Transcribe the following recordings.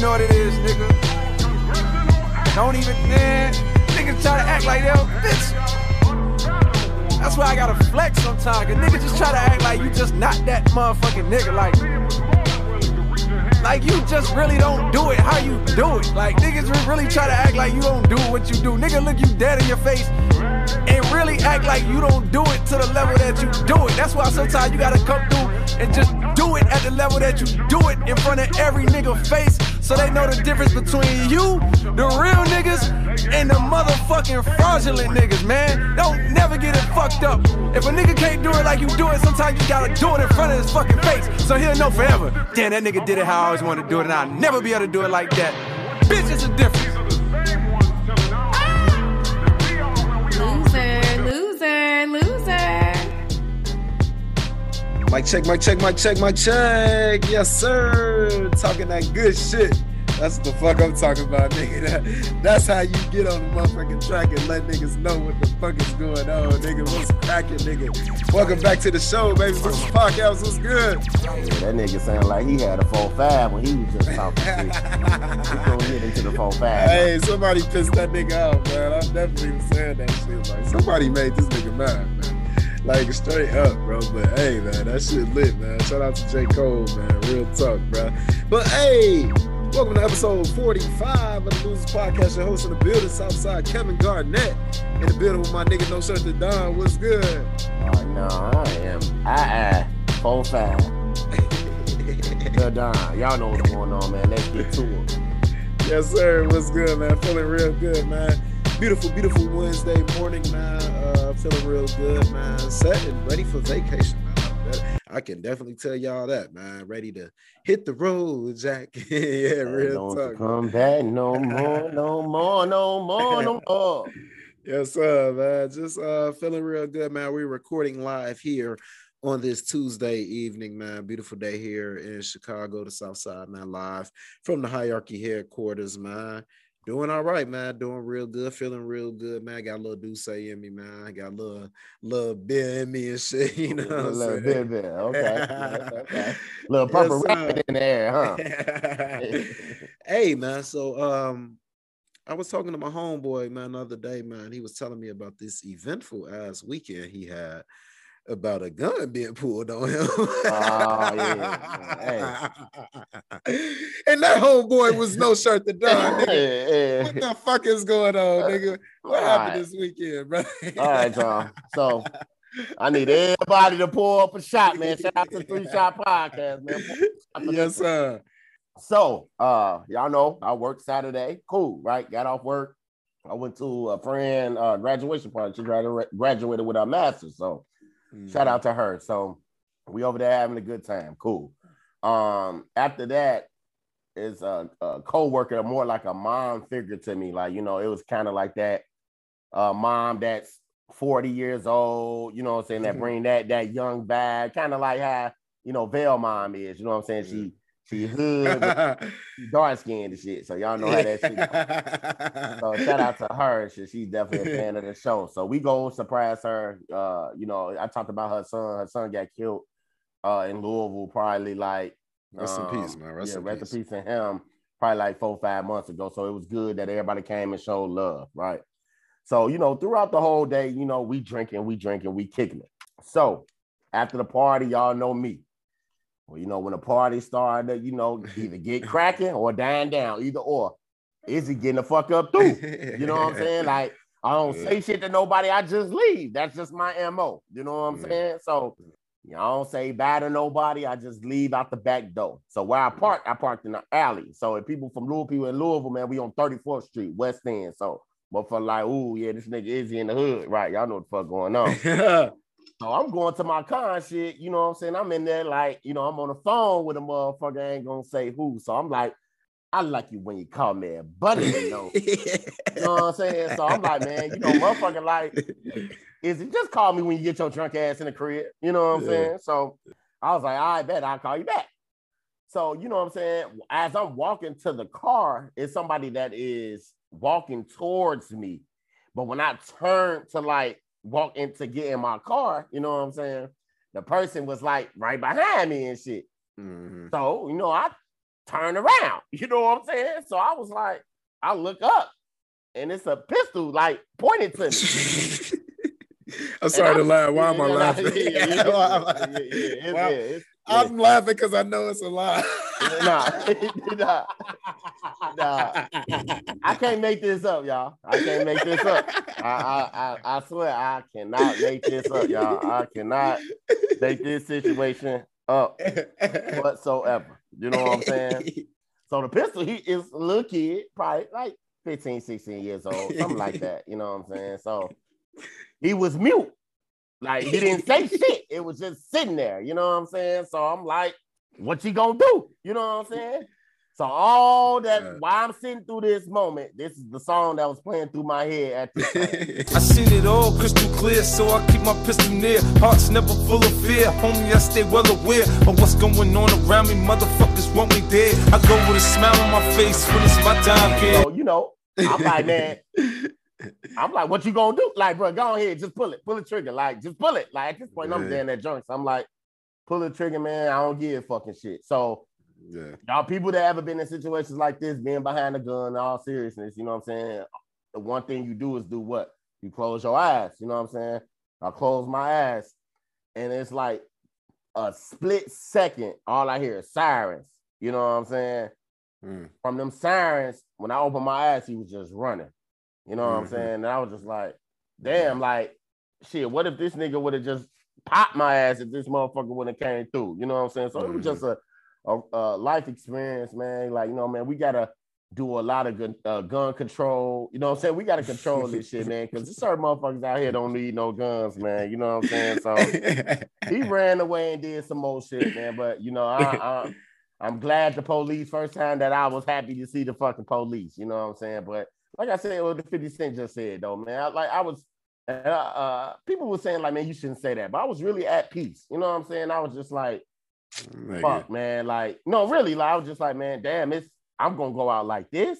know what it is, nigga. Don't even, man. Niggas try to act like they'll bitch. That's why I gotta flex sometimes. Cause niggas just try to act like you just not that motherfucking nigga. Like, like you just really don't do it how you do it. Like niggas really try to act like you don't do what you do. Nigga look you dead in your face and really act like you don't do it to the level that you do it. That's why sometimes you gotta come through and just do it at the level that you do it in front of every nigga face so they know the difference between you, the real niggas, and the motherfucking fraudulent niggas, man. Don't never get it fucked up. If a nigga can't do it like you do it, sometimes you gotta do it in front of his fucking face so he'll know forever. Damn, that nigga did it how I always wanted to do it, and I'll never be able to do it like that. Bitches are a Mic check, mic check, mic check, mic check. Yes, sir. Talking that good shit. That's the fuck I'm talking about, nigga. That, that's how you get on the motherfucking track and let niggas know what the fuck is going on, nigga. What's cracking, nigga? Welcome back to the show, baby. This is podcast. What's good? Yeah, that nigga sound like he had a 4-5 when he was just talking shit. He gonna get into the 4-5. Hey, somebody pissed that nigga off, man. I'm definitely saying that shit. Like, somebody made this nigga mad, man. Like, straight up, bro. But hey, man, that shit lit, man. Shout out to J. Cole, man. Real talk, bro. But hey, welcome to episode 45 of the Losers Podcast. Your host in the building, Southside Kevin Garnett. In the building with my nigga No Shirt to Don. What's good? Oh, no, I am. I, I, 4-5. Good Don. Y'all know what's going on, man. Let's get to it. Yes, sir. What's good, man? Feeling real good, man. Beautiful, beautiful Wednesday morning, man. Uh, feeling real good, man. Set and ready for vacation, man. I can definitely tell y'all that, man. Ready to hit the road, Jack. yeah, real don't talk. come back no more, no more, no more, no more. Yes, sir, man. Just uh feeling real good, man. We're recording live here on this Tuesday evening, man. Beautiful day here in Chicago, the South Side, man. Live from the Hierarchy headquarters, man. Doing all right, man. Doing real good, feeling real good, man. Got a little Douce in me, man. I got a little little beer in me and shit. You know, a little bit, bit. Okay. Okay. Little purple Yes, rabbit in there, huh? hey man, so um I was talking to my homeboy man the other day, man. He was telling me about this eventful ass weekend he had about a gun being pulled on him. Oh, yeah, and that homeboy was no shirt to done, nigga. Yeah, What the fuck is going on, nigga? What happened Alright. this weekend, bro? All right, y'all. So I need everybody to pull up a shot, man. Shout out to Three Shot Podcast, man. yes, sir. So, uh, y'all know I worked Saturday. Cool, right? Got off work. I went to a friend uh, graduation party. She graduated with her master's. So, shout out to her. So, we over there having a good time. Cool. Um, after that is a, a co-worker, more like a mom figure to me. Like, you know, it was kind of like that uh, mom that's 40 years old, you know what I'm saying, that Mhm. bring that that young vibe, kind of like how, you know, Veil mom is, you know what I'm saying? She she hood, dark skinned and shit. So y'all know how that shit. So shout out to her. shit. She's definitely a fan of the show. So we go surprise her. Uh, you know, I talked about her son. Her son got killed uh in Louisville, probably like Rest in peace, um, man. Rest yeah, in rest peace. in peace to him. Probably like four, five months ago. So it was good that everybody came and showed love, right? So you know, throughout the whole day, you know, we drinking, we drinking, we kicking it. So after the party, y'all know me. Well, you know, when the party started, you know, either get cracking or dying down, either or. Is he getting the fuck up too? You know what I'm saying? Like, I don't say shit to nobody, I just leave. That's just my MO. You know what I'm Yeah. saying? So you know, I don't say bad to nobody. I just leave out the back door. So where I park, I parked in the alley. So if people from Louisville, people in Louisville, man, we on 34th Street, West End. So but for like, ooh, yeah, this nigga Izzy in the hood, right? Y'all know what the fuck going on. So I'm going to my con shit, you know what I'm saying? I'm in there like, you know, I'm on the phone with a motherfucker, I ain't gonna say who. So I'm like, I like you when you call me a buddy, you know. You know what I'm saying? So I'm like, man, you know, motherfucker, like, is it just call me when you get your drunk ass in the crib? You know what I'm Yeah. saying? So I was like, I bet I'll call you back. So, you know what I'm saying? As I'm walking to the car, it's somebody that is walking towards me. But when I turn to like walk in to get in my car, you know what I'm saying? The person was like right behind me and shit. Mhm. So, you know, I turn around. You know what I'm saying? So I was like, I look up and it's a pistol like pointed to me. I'm sorry to laugh. Why am I Yeah, laughing? Yeah, yeah, Why am I- yeah, yeah, it's- Why- yeah, it's- I'm laughing because I know it's a lie. nah, nah, nah. I can't make this up, y'all. I can't make this up. I, I, I, I swear I cannot make this up, y'all. I cannot make this situation up whatsoever. You know what I'm saying? So the pistol, he is a little kid, probably like 15, 16 years old, something like that. You know what I'm saying? So he was mute. Like he didn't say shit. It was just sitting there. You know what I'm saying? So I'm like, what you gonna do? You know what I'm saying? So all that Yeah. while I'm sitting through this moment, this is the song that was playing through my head at this. I seen it all crystal clear, so I keep my pistol near. Heart's never full of fear, homie. I stay well aware of what's going on around me. Motherfuckers want me dead. I go with a smile on my face when it's my time, kid. So you know, I'm like, man, I'm like, what you gonna do? Like, bro, go ahead, just pull it, pull the trigger, like, just pull it. Like at this point, I'm Yeah. doing that joint. So I'm like, pull the trigger, man. I don't give fucking shit. So yeah. y'all people that ever been in situations like this, being behind the gun, all seriousness, you know what I'm saying? The one thing you do is do what? You close your eyes, you know what I'm saying? I close my eyes, and it's like a split second, all I hear is sirens. You know what I'm saying? Mm. From them sirens, when I opened my eyes, he was just running. You know what I'm Mhm. saying? And I was just like, damn, like, shit, what if this nigga would have just popped my ass if this motherfucker wouldn't have came through? You know what I'm saying? So it was just a, a, a life experience, man. Like, you know, man, we gotta do a lot of gun, uh, gun control. You know what I'm saying? We gotta control this shit, man, because there's certain motherfuckers out here don't need no guns, man. You know what I'm saying? So he ran away and did some more shit, man. But you know, I, I I'm glad the police first time that I was happy to see the fucking police. You know what I'm saying? But like I said, what the 50 Cent just said though, man. I, like I was uh, uh people were saying like, man, you shouldn't say that, but I was really at peace. You know what I'm saying? I was just like, Nigga. fuck, man. Like, no, really, like I was just like, man, damn, it's I'm gonna go out like this.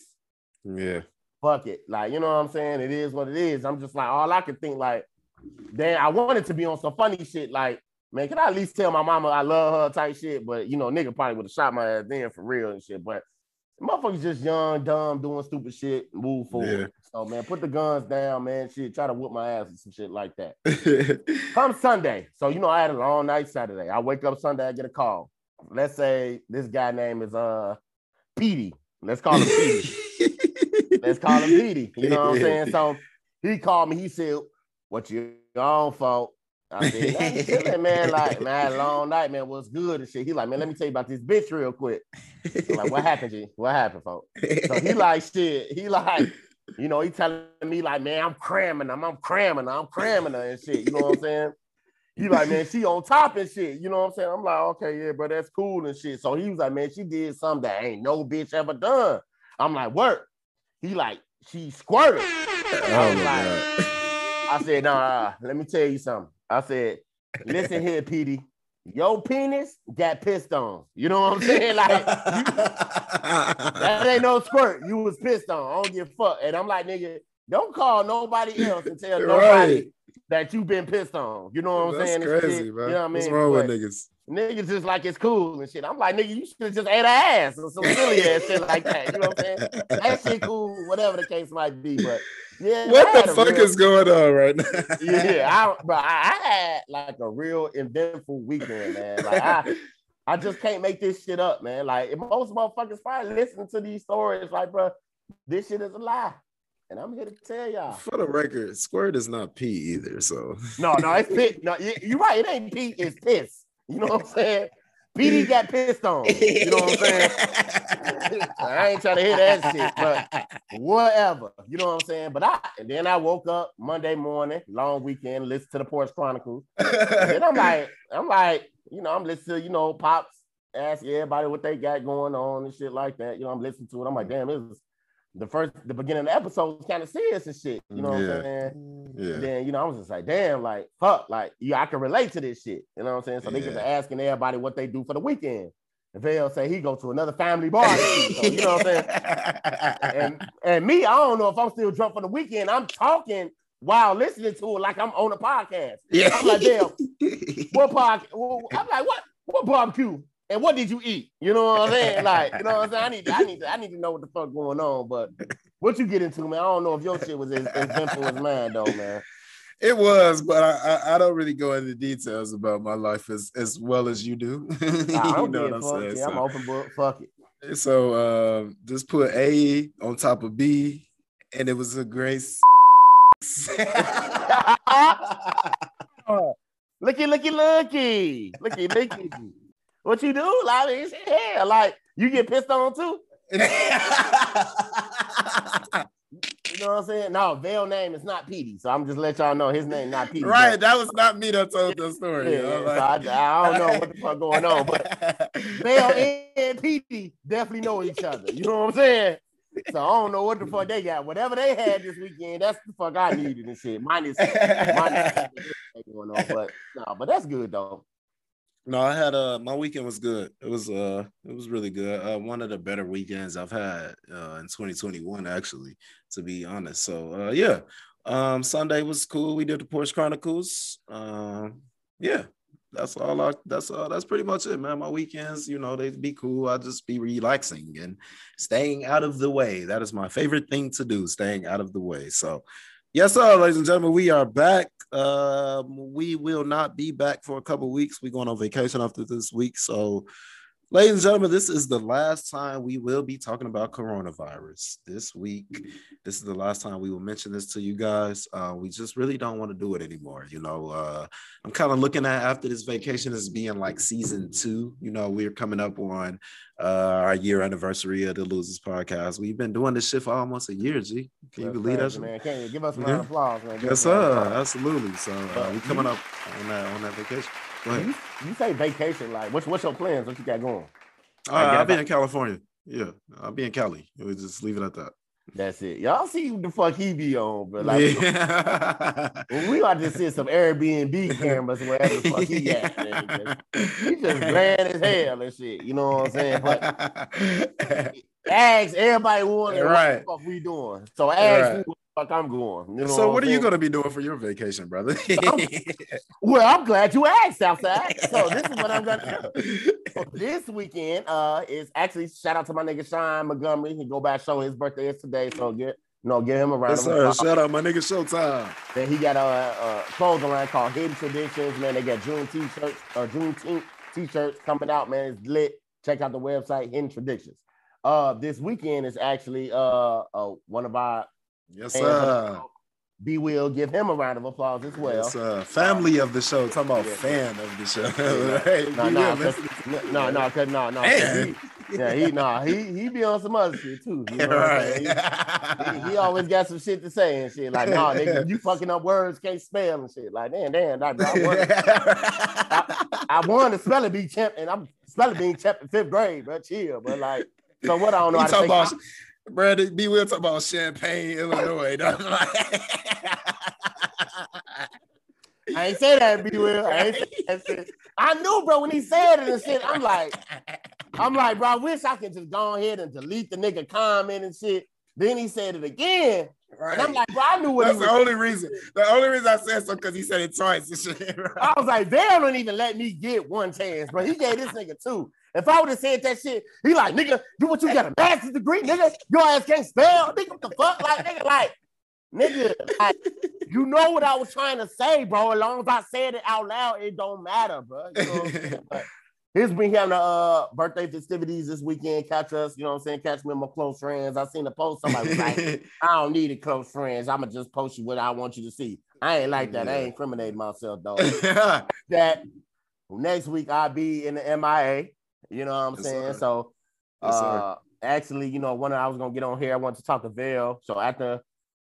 Yeah. Fuck it. Like, you know what I'm saying? It is what it is. I'm just like, all I could think, like, damn, I wanted to be on some funny shit, like, man, can I at least tell my mama I love her type shit? But you know, nigga probably would have shot my ass then for real and shit. But motherfuckers just young, dumb, doing stupid shit, move forward. So man, put the guns down, man. Shit, try to whoop my ass and some shit like that. Come Sunday. So you know, I had a long night Saturday. I wake up Sunday, I get a call. Let's say this guy name is uh Petey. Let's call him Petey. Let's call him Petey. You know what I'm saying? So he called me. He said, "What you on for?" I "Man, chilling, man. Like, man, I had a long night, man. What's good and shit?" He like, "Man, let me tell you about this bitch real quick." I'm like, "What happened, G? What happened, folks?" So he like, "Shit." He like, you know, he telling me like, "Man, I'm cramming them. I'm cramming her. I'm cramming her and shit." You know what I'm saying? He like, man, she on top and shit. You know what I'm saying? I'm like, okay, yeah, but that's cool and shit. So he was like, man, she did something that ain't no bitch ever done. I'm like, work. He like, she squirted. Oh I like. I said, nah, let me tell you something. I said, listen here, Petey. Your penis got pissed on. You know what I'm saying? Like, that ain't no squirt. You was pissed on. I don't give a fuck. And I'm like, nigga, don't call nobody else and tell nobody Right. that you been pissed on. You know what I'm That's saying? Crazy, man. You know what I mean? What's wrong But with niggas? Niggas just like it's cool and shit. I'm like, nigga, you should have just ate ass or some silly ass shit like that. You know what I'm saying? That shit cool, whatever the case might be. But yeah, What the fuck real- is going on right now? yeah, I, but I, I had like a real eventful weekend, man. Like I, I just can't make this shit up, man. Like most motherfuckers probably listen to these stories, like, bro, this shit is a lie, and I'm here to tell y'all. For the record, squirt is not pee either. So No, no, it's pit. No, you- you're right. It ain't pee. It's piss. You know what I'm saying? Petey got pissed on. You know what I'm saying? I ain't trying to hear that shit, but whatever. You know what I'm saying? But I and then I woke up Monday morning, long weekend, listen to the Porch Chronicles. And then I'm like, I'm like, you know, I'm listening to, you know, pops ask everybody what they got going on and shit like that. You know, I'm listening to it. I'm like, damn, this is the first the beginning of the episode was kind of serious and shit. You know what Yeah. I'm saying? Mm-hmm. yeah. Then you know, I was just like, damn, like fuck, like yeah, I can relate to this shit. You know what I'm saying? So they get to asking everybody what they do for the weekend. And Vale say he go to another family bar. so, you know what I'm saying? And and me, I don't know if I'm still drunk for the weekend. I'm talking while listening to it like I'm on a podcast. yeah. I'm like, damn, what podcast? I'm like, what what barbecue? And what did you eat? You know what I'm saying? Like, you know what I'm saying? I need, to, I need, to, I need to know what the fuck going on. But what you get into, man? I don't know if your shit was as, as eventful as mine, though, man. It was, but I, I, I don't really go into details about my life as, as well as you do. Nah, I you don't know what I'm saying? Yeah, I'm So- open book. Fuck it. So um, just put A on top of B, and it was a great. looky, looky, looky, looky, looky. What you do? Like, I mean, yeah, like you get pissed on too. You know what I'm saying? No, Vale name is not Petey, so I'm just let y'all know his name not Petey. right, that was not me that told the story. Yeah, yo. so I, I don't know what the fuck going on, but Vale and Petey definitely know each other. You know what I'm saying? So I don't know what the fuck they got. Whatever they had this weekend, that's the fuck I needed and shit. Minus, minus going on, but no, but that's good though. No, I had uh my weekend was good. It was uh it was really good. Uh one of the better weekends I've had uh in 2021 actually, to be honest. So uh yeah. Um Sunday was cool. We did the Porch Chronicles. Um yeah. That's all I that's all that's pretty much it, man. My weekends, you know, they'd be cool. I just be relaxing and staying out of the way. That is my favorite thing to do, staying out of the way. So Yes, sir, ladies and gentlemen, we are back. Um, we will not be back for a couple weeks. We're going on vacation after this week. So, ladies and gentlemen, this is the last time we will be talking about coronavirus this week. This is the last time we will mention this to you guys. Uh, we just really don't want to do it anymore. You know, uh, I'm kind of looking at after this vacation as being like season two. You know, we're coming up on uh, our year anniversary of the Losers Podcast. We've been doing this shit for almost a year, G. Can you believe that? man? Can you give us a round of applause, man? Give Yes, us a round of sir. applause. Absolutely. So uh, But we coming up on that on that vacation. You, you say vacation, like what's what's your plans? What you got going? Uh, I'll be in California. Yeah, I'll be in Cali. We just leave it at that. That's it. Y'all see what the fuck he be on, but like yeah. We ought to send some Airbnb cameras wherever the fuck he at. Man. He just bland as hell and shit. You know what I'm saying? But ask everybody wondering Right. what the fuck we doing. So ask Right. What fuck I'm going. You know so what I'm are you gonna be doing for your vacation, brother? Well, I'm glad you asked, Southside. So this is what I'm gonna do. So this weekend uh is actually shout out to my nigga Sean Montgomery. He go back show his birthday is today. So get no give him a round yes, of sir. applause. Shout out my nigga Showtime. Then he got a, a clothing line called Hidden Traditions. Man, they got June t-shirts or Juneteenth t-shirts coming out. Man, it's lit. Check out the website Hidden Traditions. Uh, this weekend is actually uh, uh one of our Yes, sir. B will give him a round of applause as well. Yes, sir. Family of the show. Talking about Yeah. fan of the show. Hey, No, no, real, 'cause- listen. no, no, cause no, no. 'cause Man. He, yeah, he no, he he be on some other shit too. You know what I'm saying? right. He, he always got some shit to say and shit. Like, nah, nigga, you fucking up words, can't spell and shit. Like, damn, damn, that, I won, I won the spelling bee champ, and I'm spelling bee champ in fifth grade, but chill, but like, so what I don't know He how to talking about, Brad, B. Will talk about Champagne, Illinois. I ain't say that, B Will. I ain't say that shit. I knew, bro, when he said it and shit. I'm like, I'm like, bro, I wish I could just go ahead and delete the nigga comment and shit. Then he said it again, and I'm like, bro, I knew what That's he the only reason. The only reason I said so because he said it twice. right? I was like, they don't even let me get one chance, bro. He gave this nigga two. If I would have said that shit, he like, nigga, do what you got a master's degree, nigga. Your ass can't spell, nigga. What the fuck, like, nigga, like, nigga, like, you know what I was trying to say, bro. As long as I said it out loud, it don't matter, bro. You know what I'm saying? But He's been having the uh, birthday festivities this weekend. Catch us, you know what I'm saying? Catch me and my close friends. I seen the post. Somebody was like, I don't need it, close friends. I'ma just post you what I want you to see. I ain't like that. I ain't incriminating myself, though. that next week I'll be in the MIA. You know what I'm Yes, saying? sir. So Yes, uh actually, you know, when I was gonna get on here, I wanted to talk to Vail. So after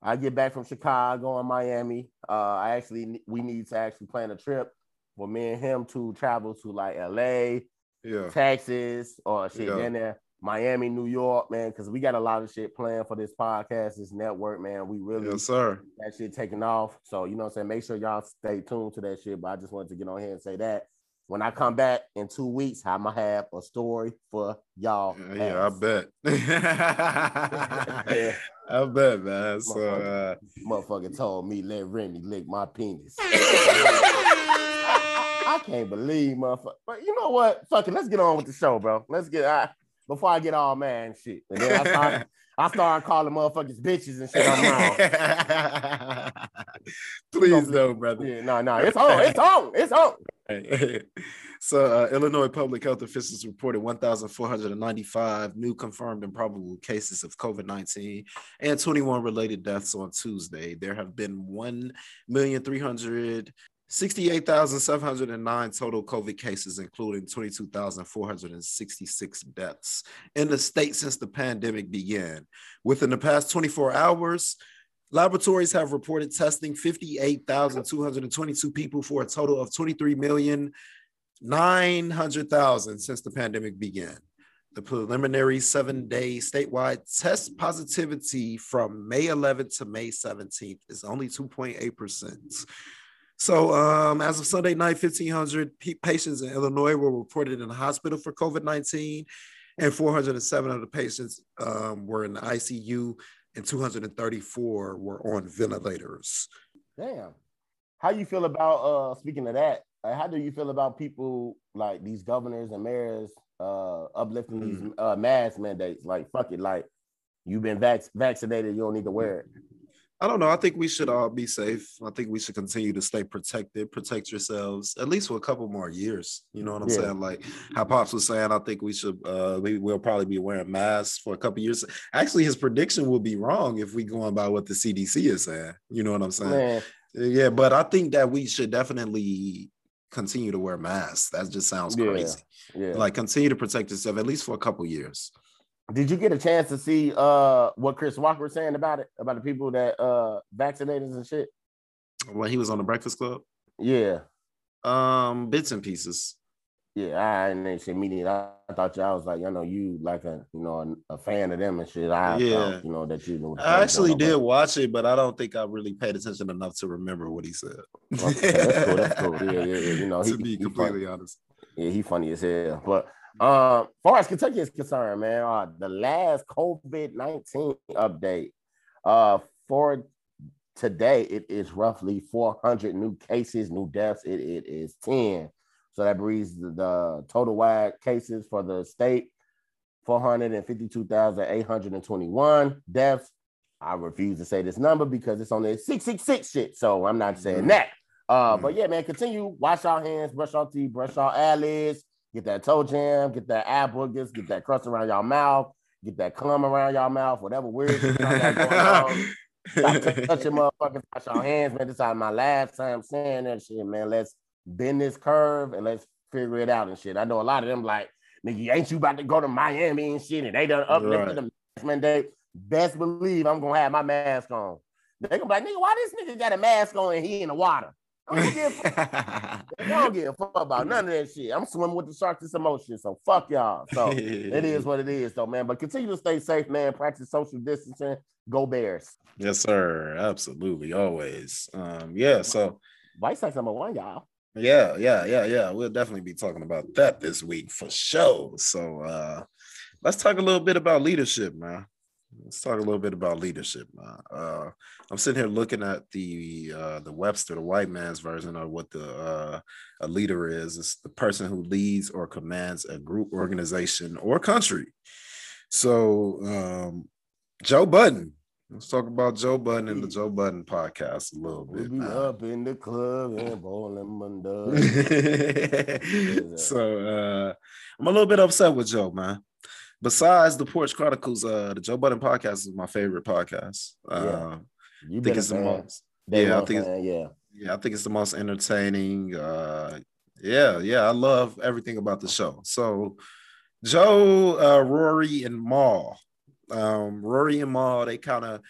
I get back from Chicago and Miami, uh I actually we need to actually plan a trip for me and him to travel to like LA, yeah. Texas, or shit, Yeah. then there, Miami, New York, man, because we got a lot of shit planned for this podcast, this network, man. We really Yes, sir. that shit taking off. So, you know what I'm saying? Make sure y'all stay tuned to that shit. But I just wanted to get on here and say that. When I come back in two weeks, I'm gonna have a story for y'all. Yeah, I bet. Yeah. I bet, man. So uh, Motherfucker told me let Remy lick my penis. I can't believe, motherfucker. But you know what? Fuck it. Let's get on with the show, bro. Let's get. I, before I get all mad and shit, and then I start, I start calling motherfuckers bitches and shit. I'm wrong. Please no, brother. Yeah, no, no, it's on, it's on, it's on. so, uh, Illinois public health officials reported 1,495 new confirmed and probable cases of COVID 19 and 21 related deaths on Tuesday. There have been 1,368,709 total COVID cases, including 22,466 deaths in the state since the pandemic began. Within the past 24 hours, Laboratories have reported testing 58,222 people for a total of 23,900,000 since the pandemic began. The preliminary seven day statewide test positivity from May 11th to May 17th is only 2.8%. So, um, as of Sunday night, 1,500 p- patients in Illinois were reported in the hospital for COVID 19, and 407 of the patients um, were in the ICU and 234 were on ventilators. Damn. How you feel about uh speaking of that? Like, how do you feel about people like these governors and mayors uh uplifting these uh mask mandates? Like fuck it, like you've been vac- vaccinated, you don't need to wear it. I don't know. I think we should all be safe. I think we should continue to stay protected, protect yourselves at least for a couple more years. You know what I'm Yeah. saying? Like how Pops was saying, I think we should uh we will probably be wearing masks for a couple years. Actually, his prediction will be wrong if we going by what the CDC is saying. You know what I'm saying? Man, Yeah, but I think that we should definitely continue to wear masks. That just sounds crazy. yeah. Like continue to protect yourself at least for a couple years. Did you get a chance to see uh what Chris Walker was saying about it? About the people that uh vaccinated and shit? When he was on the Breakfast Club, Yeah. um, bits and pieces. Yeah, I didn't shit me neither. I, thought y'all was like, you know, you like a you know a, a fan of them and shit. I Yeah. you know that you the I actually did watch it, but I don't think I really paid attention enough to remember what he said. Okay, that's cool. That's cool. Yeah, yeah, yeah. You know, he, to be he completely funny. honest. Yeah, he funny as hell. But um, far as Kentucky is concerned, man, uh, the last COVID nineteen update, uh, for today it is roughly four hundred new cases, new deaths. It, it is ten. So that brings the, the total wide cases for the state 452,821 deaths. I refuse to say this number because it's on the 666 shit. So I'm not saying Mhm. that. Uh, but yeah, man, continue. Wash our hands, brush our teeth, brush our eyelids, get that toe jam, get that eye boogers, get that crust around your mouth, get that cum around your mouth, whatever weird shit y'all got going on. Stop t- touching motherfuckers, wash our hands, man. This is my last time saying that shit, man. Let's bend this curve and let's figure it out and shit. I know a lot of them like, nigga, ain't you about to go to Miami and shit? And they done uplifted Right. the mask mandate. Best believe I'm gonna have my mask on. They gonna be like, nigga, why this nigga got a mask on and he in the water? I don't give a fuck. I don't give a fuck about none of that shit. I'm swimming with the sharks this emotion, so fuck y'all. So it is what it is, though, man. But continue to stay safe, man. Practice social distancing. Go Bears. Yes, sir. Absolutely. Always. Um, yeah. So White Sox number one, y'all. yeah, yeah, yeah, yeah. We'll definitely be talking about that this week for sure. So uh let's talk a little bit about leadership, man. Let's talk a little bit about leadership, man. Uh I'm sitting here looking at the uh the Webster, the white man's version of what the uh a leader is. It's the person who leads or commands a group, organization, or country. So um Joe Budden. Let's talk about Joe Budden and the Joe Budden podcast a little bit. man. up in the club and bowling Monday. so uh I'm a little bit upset with Joe, man. Besides the Porch Chronicles, uh the Joe Budden podcast is my favorite podcast. Uh You I think it's the fan. most Day yeah, I think it's- fan, yeah. yeah, I think it's the most entertaining. Uh yeah, yeah, I love everything about the show. So Joe, uh, Rory, and Mal. Um, Rory and Mal, they kind of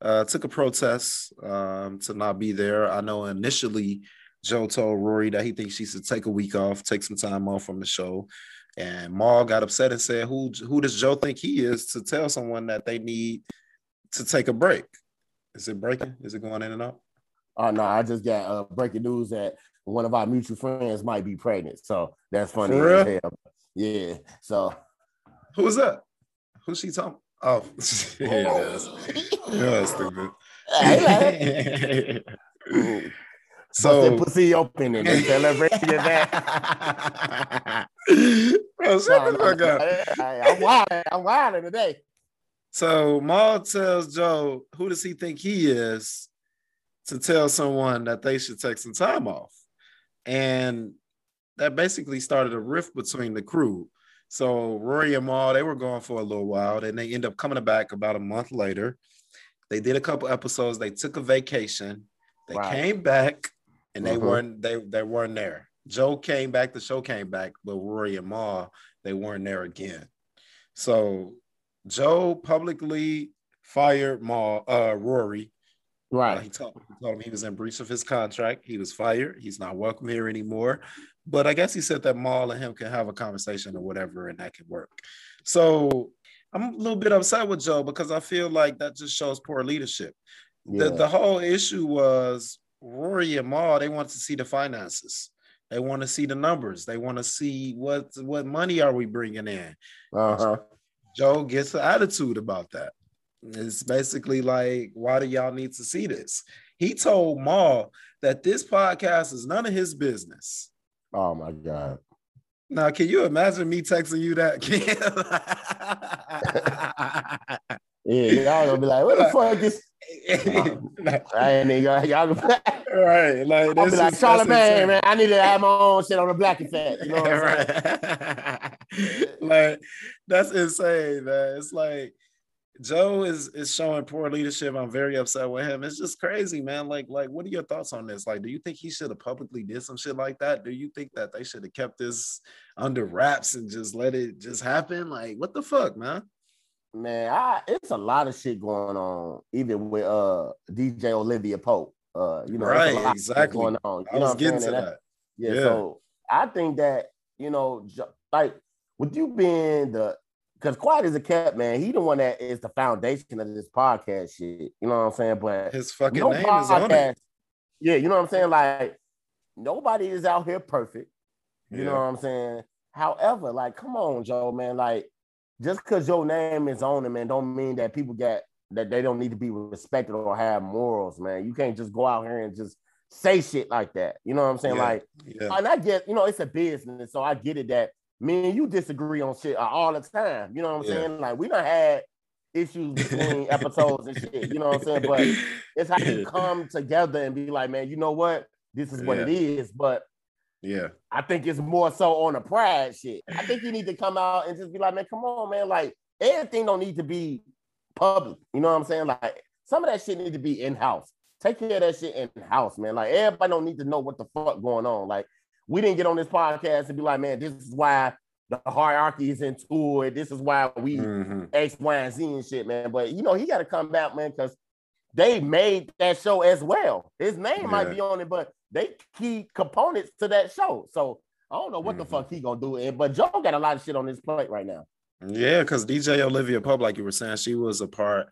uh, took a protest um, to not be there. I know initially Joe told Rory that he thinks she should take a week off, take some time off from the show. And Mal got upset and said, Who who does Joe think he is to tell someone that they need to take a break? Is it breaking? Is it going in and out? Oh no, I just got uh, breaking news that one of our mutual friends might be pregnant. So that's funny. For as real? hell. Yeah. So Who is that? Who's she talking? Oh, yeah. Yeah, stupid. So So pussy open and they celebrating that. Bro, shut the fuck up. I'm wild. I'm wild today. So Mal tells Joe, who does he think he is to tell someone that they should take some time off? And that basically started a rift between the crew. So Rory and Mal, they were gone for a little while, and they end up coming back about a month later. They did a couple episodes, they took a vacation, they Right. came back, and they Mhm. weren't they they weren't there. Joe came back, the show came back, but Rory and Mal, they weren't there again. So Joe publicly fired Mal, uh, Rory. Uh, Right. he, told, he told him he was in breach of his contract. He was fired. He's not welcome here anymore. But I guess he said that Mal and him can have a conversation or whatever, and that can work. So I'm a little bit upset with Joe because I feel like that just shows poor leadership. Yeah. The, the whole issue was Rory and Mal, they want to see the finances. They want to see the numbers. They want to see what what money are we bringing in. uh-huh. Joe gets an attitude about that. It's basically like, why do y'all need to see this? He told Mal that this podcast is none of his business. Oh my God. Now, can you imagine me texting you that? Yeah, y'all gonna be like, what the fuck is Ain't even y'all right, like I'll this be like, Charlamagne, man, I need to have my own shit on the black effect. You know what I'm saying? right. like that's insane, man. It's like Joe is is showing poor leadership. I'm very upset with him. It's just crazy, man. Like, like, what are your thoughts on this? Like, do you think he should have publicly did some shit like that? Do you think that they should have kept this under wraps and just let it just happen? Like, what the fuck, man? Man, I, it's a lot of shit going on, even with uh DJ Olivia Dope. Uh, you know, Right, exactly. going on. You I know was getting to? And that. Yeah, Yeah. so I think that you know, like with you being the because Quiet is a cat, man. He the one that is the foundation of this podcast shit. You know what I'm saying? But His fucking no name is on it. podcast- Yeah, you know what I'm saying? Like nobody is out here perfect. You Yeah. know what I'm saying? However, like, come on, Joe, man. Like, just because your name is on it, man, don't mean that people get that they don't need to be respected or have morals, man. You can't just go out here and just say shit like that. You know what I'm saying? Yeah. Like, Yeah. and I get, you know, it's a business, so I get it that me and you disagree on shit uh, all the time. You know what I'm Yeah. saying? Like, we don't had issues between episodes and shit. You know what I'm saying? But it's how you come together and be like, man, you know what? This is what it is. But yeah. I think it's more so on the pride shit. I think you need to come out and just be like, man, come on, man. Like everything don't need to be public. You know what I'm saying? Like some of that shit need to be in house. Take care of that shit in house, man. Like everybody don't need to know what the fuck going on. Like we didn't get on this podcast and be like, man, this is why the hierarchy is into it. This is why we Mhm. X, Y, and Z and shit, man. But you know, he got to come back, man, because they made that show as well. His name might be on it, but they key components to that show. So I don't know what the Mhm. fuck he gonna do. And but Joe got a lot of shit on his plate right now. Yeah, because DJ Olivia Dope, like you were saying, she was a part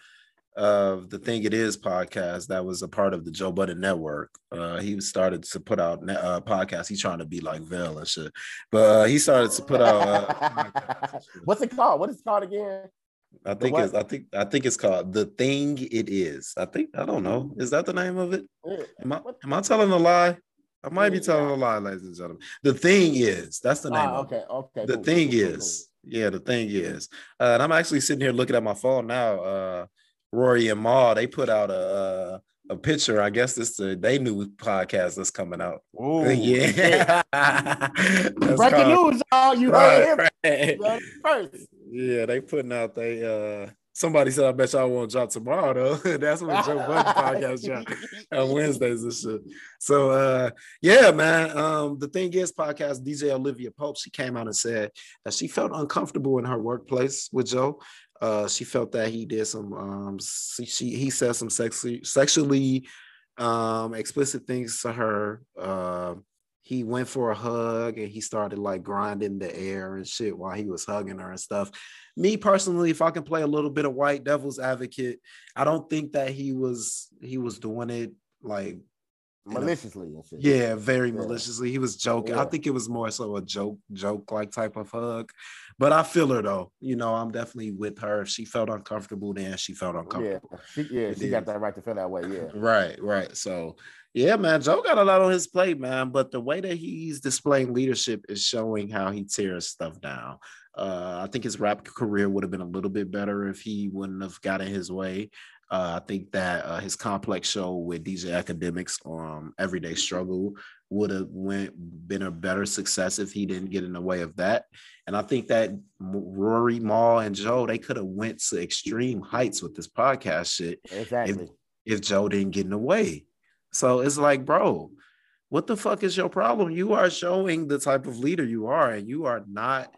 of the Thing It Is podcast that was a part of the Joe Budden Network. Uh, he started to put out uh, podcasts. He's trying to be like Vel and shit, but uh, he started to put out. Uh, podcasts and shit. What's it called? What is it called again? I think it's I think I think it's called The Thing It Is. I think I don't know. Is that the name of it? Am I am I telling a lie? I might be telling a lie, ladies and gentlemen. The Thing Is. That's the name Ah, of it okay, okay. the cool, thing cool, cool, cool, is, yeah, the thing is, uh, and I'm actually sitting here looking at my phone now. Uh, Rory and Ma, they put out a a, a picture. I guess this the they new podcast that's coming out. Ooh, yeah, Breaking called- news, y'all. You heard Right, it right. first. Yeah, they putting out they uh somebody said I bet y'all won't drop tomorrow though. That's when Joe Budden podcast drop on Wednesdays and shit. So uh yeah, man. Um the thing is podcast DJ Olivia Dope, she came out and said that she felt uncomfortable in her workplace with Joe. Uh she felt that he did some um she, she he said some sexy sexually um explicit things to her. Um he went for a hug and he started like grinding the air and shit while he was hugging her and stuff. Me personally, if I can play a little bit of white devil's advocate, I don't think that he was he was doing it like Maliciously shit. yeah, very Yeah. maliciously. He was joking. I think it was more so a joke, joke like type of hug. But I feel her though. You know, I'm definitely with her. If she felt uncomfortable, then she felt Yeah, uncomfortable. she, yeah, she got that right to feel that way. Yeah. Right, right. So Yeah, man, Joe got a lot on his plate, man. But the way that he's displaying leadership is showing how he tears stuff down. Uh, I think his rap career would have been a little bit better if he wouldn't have gotten in his way. Uh, I think that uh, his complex show with DJ Akademiks, on Everyday Struggle would have went been a better success if he didn't get in the way of that. And I think that Rory, Mal, and Joe they could have went to extreme heights with this podcast shit. Exactly. If, if Joe didn't get in the way, so it's like, bro, what the fuck is your problem? You are showing the type of leader you are, and you are not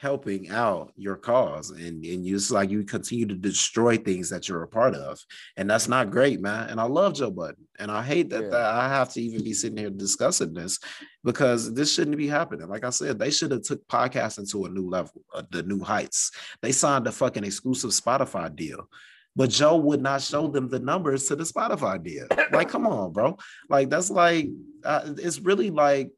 helping out your cause. And and you just like you continue to destroy things that you're a part of. And that's not great man. And i love joe budden and i hate that, yeah. that i have to even be sitting here discussing this because this shouldn't be happening. Like i said they should have took podcasting to a new level uh, the new heights. They signed a fucking exclusive spotify deal but Joe would not show them the numbers to the Spotify deal. Like, come on, bro. Like, that's like, uh, it's really like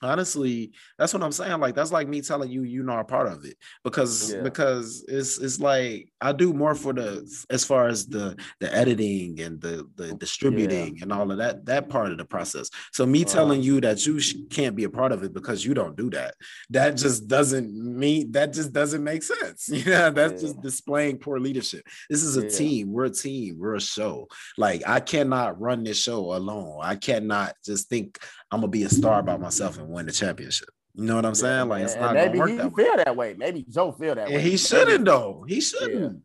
honestly that's what i'm saying like that's like me telling you you're not a part of it because yeah. because it's it's like i do more for the as far as the the editing and the the oh, distributing yeah. and all of that that part of the process. So me telling you that you can't be a part of it because you don't do that that just doesn't mean that just doesn't make sense. Yeah that's yeah. just displaying poor leadership. This is a team. We're a team. We're a show. Like i cannot run this show alone. I cannot just think i'm gonna be a star by myself and win the championship. You know what I'm saying? Like it's not maybe he that feel that way. Maybe Joe feel that and way. He shouldn't though. He shouldn't yeah.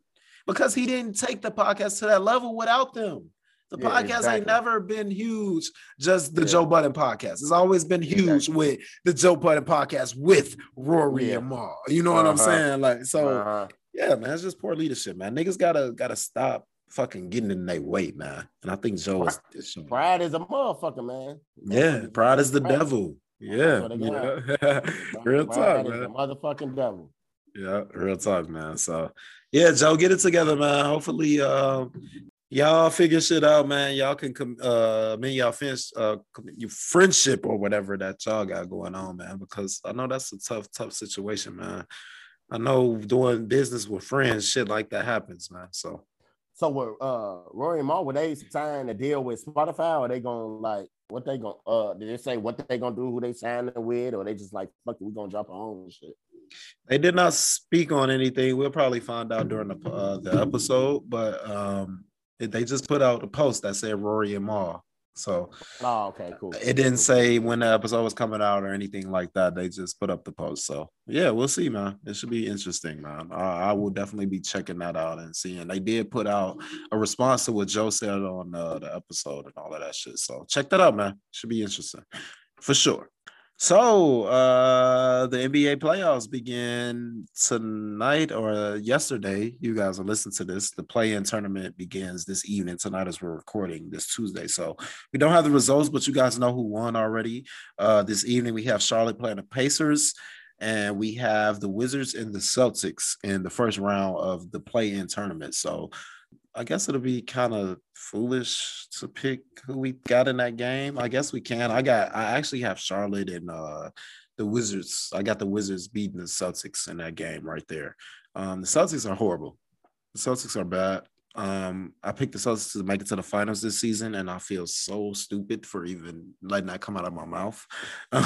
because he didn't take the podcast to that level without them. The yeah, podcast exactly. ain't never been huge, just the yeah. Joe Budden podcast. It's always been huge exactly. with the Joe Budden podcast with Rory and Mal. You know what uh-huh. I'm saying? Like, so uh-huh. yeah, man, it's just poor leadership, man. Niggas gotta gotta stop fucking getting in their way, man. And I think Joe pride, is, is pride is a motherfucker, man. Yeah, pride is the pride. devil. Yeah, yeah. real talk, man. Motherfucking devil. Yeah, real talk, man. So, yeah, Joe, get it together, man. Hopefully, uh, y'all figure shit out, man. Y'all can come, uh, mean, y'all finish uh, your friendship or whatever that y'all got going on, man. Because I know that's a tough, tough situation, man. I know doing business with friends, shit like that happens, man. So so uh Rory and Mal, were they sign a deal with Spotify or they gonna like what they gonna uh did they say what they gonna do, who they signing with, or they just like fuck it, we gonna drop our own shit? They did not speak on anything. We'll probably find out during the uh, the episode, but um they just put out a post that said Rory and Mal. So, oh, okay, cool. It didn't say when the episode was coming out or anything like that. They just put up the post. So, yeah, we'll see, man. It should be interesting, man. I, I will definitely be checking that out and seeing. They did put out a response to what Joe said on uh, the episode and all of that shit. So, check that out, man. Should be interesting for sure. So uh the NBA playoffs begin tonight or yesterday. You guys are listening to this. The play-in tournament begins this evening tonight as we're recording this Tuesday. So we don't have the results, but you guys know who won already. Uh this evening we have Charlotte playing the Pacers and we have the Wizards and the Celtics in the first round of the play-in tournament. So I guess it'll be kind of foolish to pick who we got in that game. I guess we can. I got I actually have Charlotte and uh the Wizards. I got the Wizards beating the Celtics in that game right there. Um the Celtics are horrible. The Celtics are bad. Um, I picked the Celtics to make it to the finals this season, and I feel so stupid for even letting that come out of my mouth.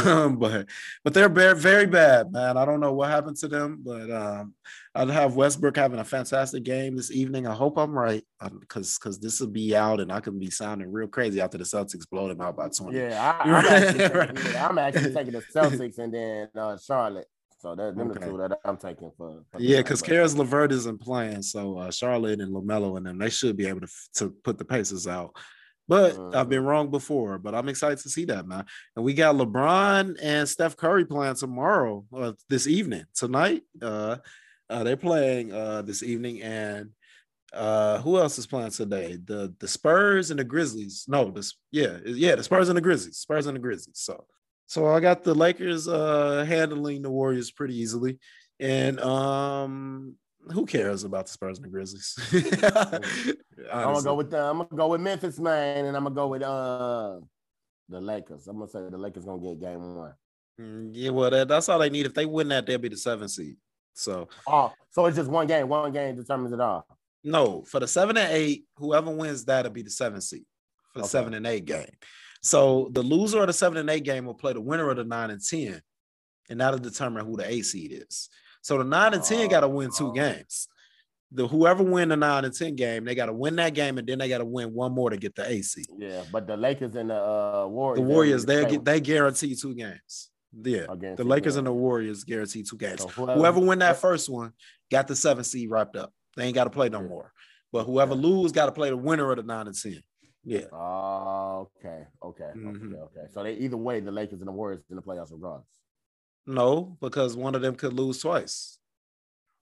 Um, but but they're very very bad, man. I don't know what happened to them, but um, I'd have Westbrook having a fantastic game this evening. I hope I'm right, because um, because this will be out, and I can be sounding real crazy after the Celtics blow them out by twenty. Yeah, I, am actually, yeah, actually taking the Celtics and then uh, Charlotte. So that them okay. the two that I'm taking for. for yeah, because Caris LeVert isn't playing, so uh, Charlotte and Lamelo and them they should be able to to put the Pacers out. But I've mm-hmm. been wrong before. But I'm excited to see that, man. And we got LeBron and Steph Curry playing tomorrow, uh, this evening, tonight. Uh, uh, they're playing uh, this evening, and uh, who else is playing today? The the Spurs and the Grizzlies. No, this yeah yeah the Spurs and the Grizzlies. Spurs and the Grizzlies. So so I got the Lakers uh, handling the Warriors pretty easily. And um, who cares about the Spurs and the Grizzlies? I'm gonna go with the, I'm gonna go with Memphis, man, and I'm gonna go with uh the Lakers. I'm gonna say the Lakers gonna get game one. Mm, yeah, well, that, that's all they need. If they win that, they'll be the seven seed. So, oh, so it's just one game. One game determines it all. No, for the seven and eight, whoever wins that'll be the seven seed. for the Okay. seven and eight game. So the loser of the seven and eight game will play the winner of the nine and ten, and that'll determine who the eight seed is. So the nine and ten got to win two Oh. games. The whoever win the nine and ten game, they got to win that game, and then they got to win one more to get the seed. Yeah, but the Lakers and the uh, Warriors. The Warriors, they get they guarantee two games. Yeah, the Lakers and the Warriors guarantee two games. So Whoever win that first one got the seven seed wrapped up. They ain't got to play no Yeah. more. But whoever lose got to play the winner of the nine and ten. Yeah. Oh, okay, okay, Mhm. okay, okay. So they either way, the Lakers and the Warriors in the playoffs regardless. No, because one of them could lose twice.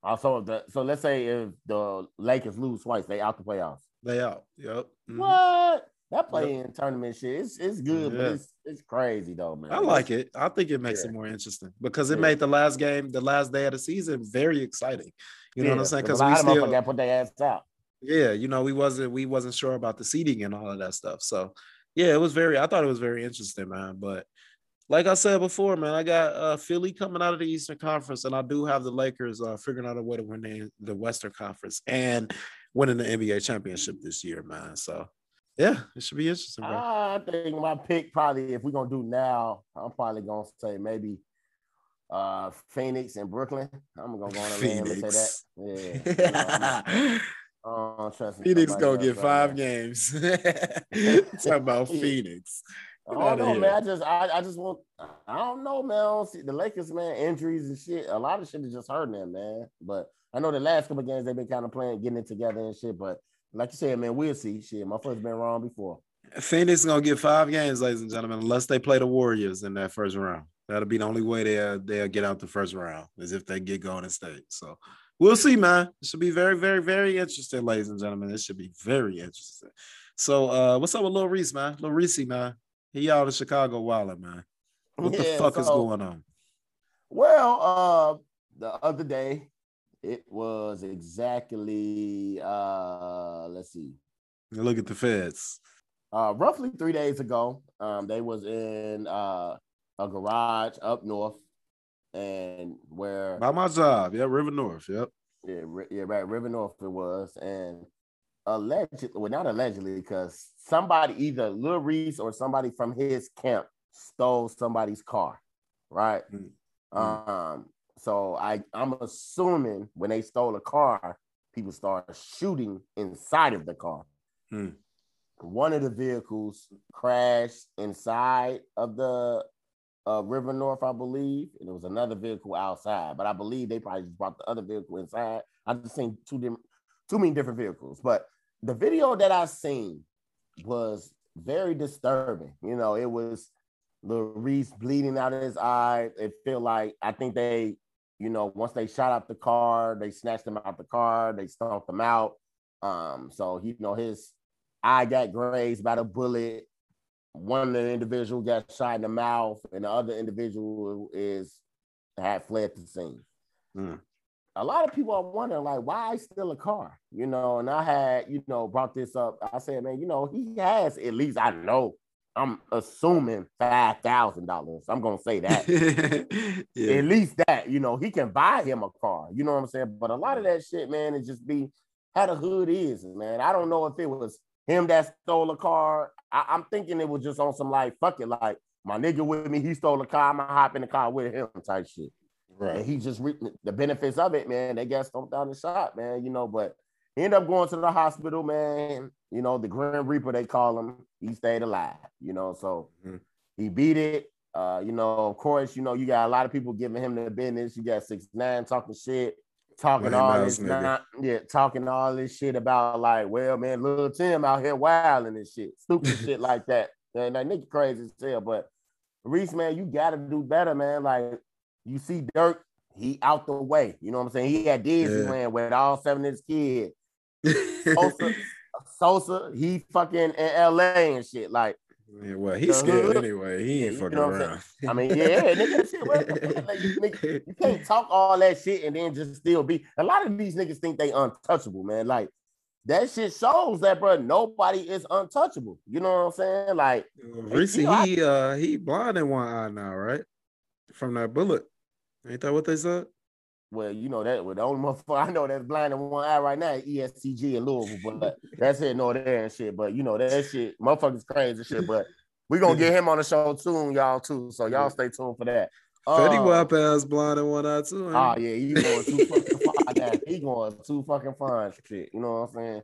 Also, the so let's say if the Lakers lose twice, they out the playoffs. They out. Yep. Mhm. What? That play-in tournament shit, it's it's good, but it's it's crazy though, man. I like it. I think it makes Yeah. it more interesting because it Yeah. made the last game, the last day of the season, very exciting. You know what I'm saying? Because a we lot of still, got put their ass out. Yeah, you know, we wasn't we wasn't sure about the seating and all of that stuff. So yeah, it was very. I thought it was very interesting, man. But like I said before, man, I got uh, Philly coming out of the Eastern Conference, and I do have the Lakers uh, figuring out a way to win the, the Western Conference and winning the NBA championship this year, man. So yeah, it should be interesting, bro. I think my pick probably, if we're gonna do now, I'm probably gonna say maybe uh Phoenix and Brooklyn. I'm gonna go on and say that. Yeah. you know, Don't trust Phoenix gonna get five games. Talk about Phoenix. I don't know, here. man. I just, I, I just want, I don't know, man. I don't see the Lakers, man. Injuries and shit. A lot of shit is just hurting them, man. But I know the last couple games they've been kind of playing, getting it together and shit. But like you said, man, we'll see. Shit, my foot's been wrong before. Phoenix gonna get five games, ladies and gentlemen, unless they play the Warriors in that first round. That'll be the only way they'll they'll get out the first round is if they get going Golden State. So we'll see, man. It should be very, very, very interesting, ladies and gentlemen. It should be very interesting. So uh what's up with Lil Reese, man? Lil Reese, man. He out in Chicago wilding, man. What the Yeah, fuck is going on? Well, uh, the other day, it was exactly, uh, let's see, Look at the feds. uh, roughly three days ago. Um, they was in uh a garage up north, and where By my job. Yeah, River North. Yep. Yeah, yeah, right. River North it was, and allegedly, well, not allegedly, because somebody, either Lil Reese or somebody from his camp, stole somebody's car, right? Mm. Um, so I, I'm assuming when they stole a car, people started shooting inside of the car. Mm. One of the vehicles crashed inside of the uh, River North, I believe, and there was another vehicle outside. But I believe they probably just brought the other vehicle inside. I just seen two different, too many different vehicles. But the video that I seen was very disturbing. You know, it was Lil Reese bleeding out of his eye. It feel like I think they, you know, once they shot out the car, they snatched him out the car, they stomped him out. Um, so you know his eye got grazed by the bullet. One of the individual got shot in the mouth, and the other individual is had fled the scene. Mm. A lot of people are wondering, like, why steal a car? You know, and I had, you know, brought this up. I said, man, you know, he has at least I know. I'm assuming five thousand dollars. I'm gonna say that yeah. at least that, you know, he can buy him a car. You know what I'm saying? But a lot of that shit, man, it just be how the hood is, man. I don't know if it was him that stole a car. I, I'm thinking it was just on some like, fuck it, like my nigga with me, he stole a car, I'm gonna hop in the car with him type shit. And Right. he just reaped the benefits of it, man. They got stumped down the shot, man. You know, but he ended up going to the hospital, man. You know, the Grim Reaper, they call him. He stayed alive, you know. So Mhm. he beat it. Uh, you know, of course, you know, you got a lot of people giving him the business. You got six nine talking shit, talking all this, non- yeah, talking all this shit about like, well, man, little Tim out here wilding and shit, stupid shit like that. And that nigga crazy as hell. But Reese, man, you gotta do better, man. Like you see Durk, he out the way. You know what I'm saying? He had Disneyland with all seven of his kids. Sosa, Sosa, he fucking in LA and shit. Like, Yeah, well, he's scared anyway. He ain't You fucking know around. I mean, yeah, nigga, shit? Like, you, nigga, you can't talk all that shit and then just still be. A lot of these niggas think they untouchable, man. Like that shit shows that, bro. Nobody is untouchable. You know what I'm saying? Like, Reese, you know, I- he uh he blind in one eye now, right? From that bullet. Ain't that what they said? Well, you know that. Well, the only motherfucker I know that's blind in one eye right now is EST Gee in Louisville, but that's it, no there and shit. But you know that shit, motherfuckers crazy shit. But we gonna get him on the show soon, y'all too. So y'all stay tuned for that. Fetty Uh, Wap ass blind in one eye too. Oh yeah, he going too fucking far. Now. He going too fucking and shit. You know what I'm saying?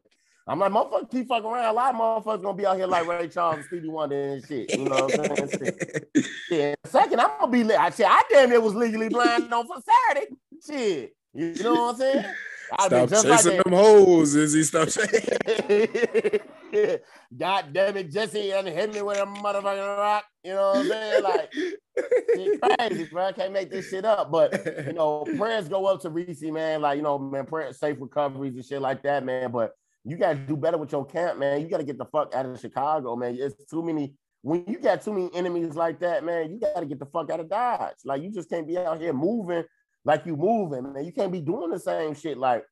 I'm like, motherfuckers keep fucking around. A lot of motherfuckers gonna be out here like Ray Charles and Stevie Wonder and shit. You know what I'm saying? Shit. Yeah. Second, I'm gonna be lit. I shit, I damn near was legally blind on for Saturday. Shit. You know what I'm saying? Been Stop just chasing like them hoes, Izzy. Stop chasing. God damn it, Jesse, and hit me with a motherfucking rock. You know what I'm saying? Like, shit crazy, bro. I can't make this shit up. But you know, prayers go up to Reese, man. Like, you know, man, prayer, safe recoveries and shit like that, man. But you gotta do better with your camp, man. You gotta get the fuck out of Chicago, man. It's too many. When you got too many enemies like that, man, you gotta get the fuck out of Dodge. Like, you just can't be out here moving like you moving, man. You can't be doing the same shit. Like,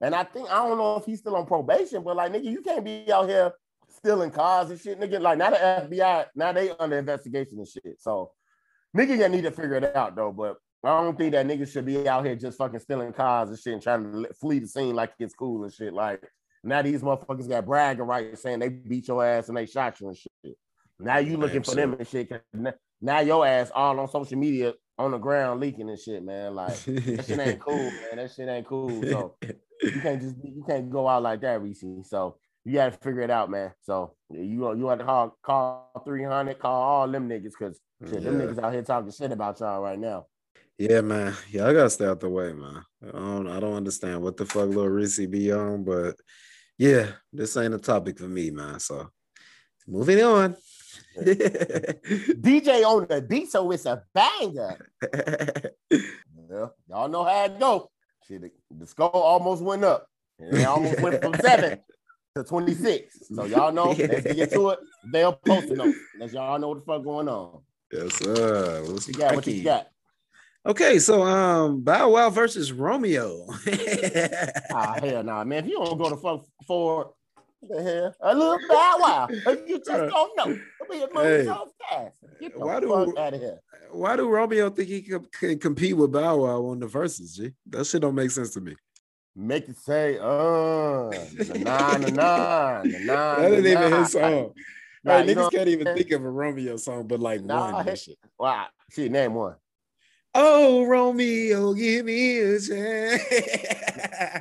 and I think I don't know if he's still on probation, but like, nigga, you can't be out here stealing cars and shit, nigga. Like, now the FBI, now they under investigation and shit. So, nigga, you need to figure it out though. But I don't think that niggas should be out here just fucking stealing cars and shit and trying to flee the scene like it's cool and shit. Like, now these motherfuckers got bragging rights saying they beat your ass and they shot you and shit. Now you looking for them and shit. Now your ass all on social media on the ground leaking and shit, man. Like that shit ain't cool, man. That shit ain't cool. So you can't just you can't go out like that, Reese. So you gotta figure it out, man. So you you have to call call 300, call all them niggas because shit, them niggas out here talking shit about y'all right now. Yeah, man. Yeah, I gotta stay out the way, man. I don't, I don't understand what the fuck little Reese be on, but yeah, this ain't a topic for me, man. So moving on. DJ on the beat, so it's a banger. Yeah, y'all know how it go. Shit, the, score almost went up. It almost went from seven to 26. So y'all know, let's get to it. They'll post it on. Let y'all know what the fuck going on. yes, sir. What's What you got? What you got? Okay, so um, Bow Wow versus Romeo. Ah, hell nah, man. If you don't go to fuck for the hell, a little bow wow. You just don't know. A Hey. so fast. Get the Why fuck do- out of here. Why do Romeo think he can, can compete with Bow Wow on the verses? G, that shit don't make sense to me. Make it say, uh, the nine to nine. That ain't even his song. Nah, Hey, niggas can't even think of a Romeo song, but like Nah, one. hell- shit. Wow, shit, name one. Oh, Romeo, give me a chance.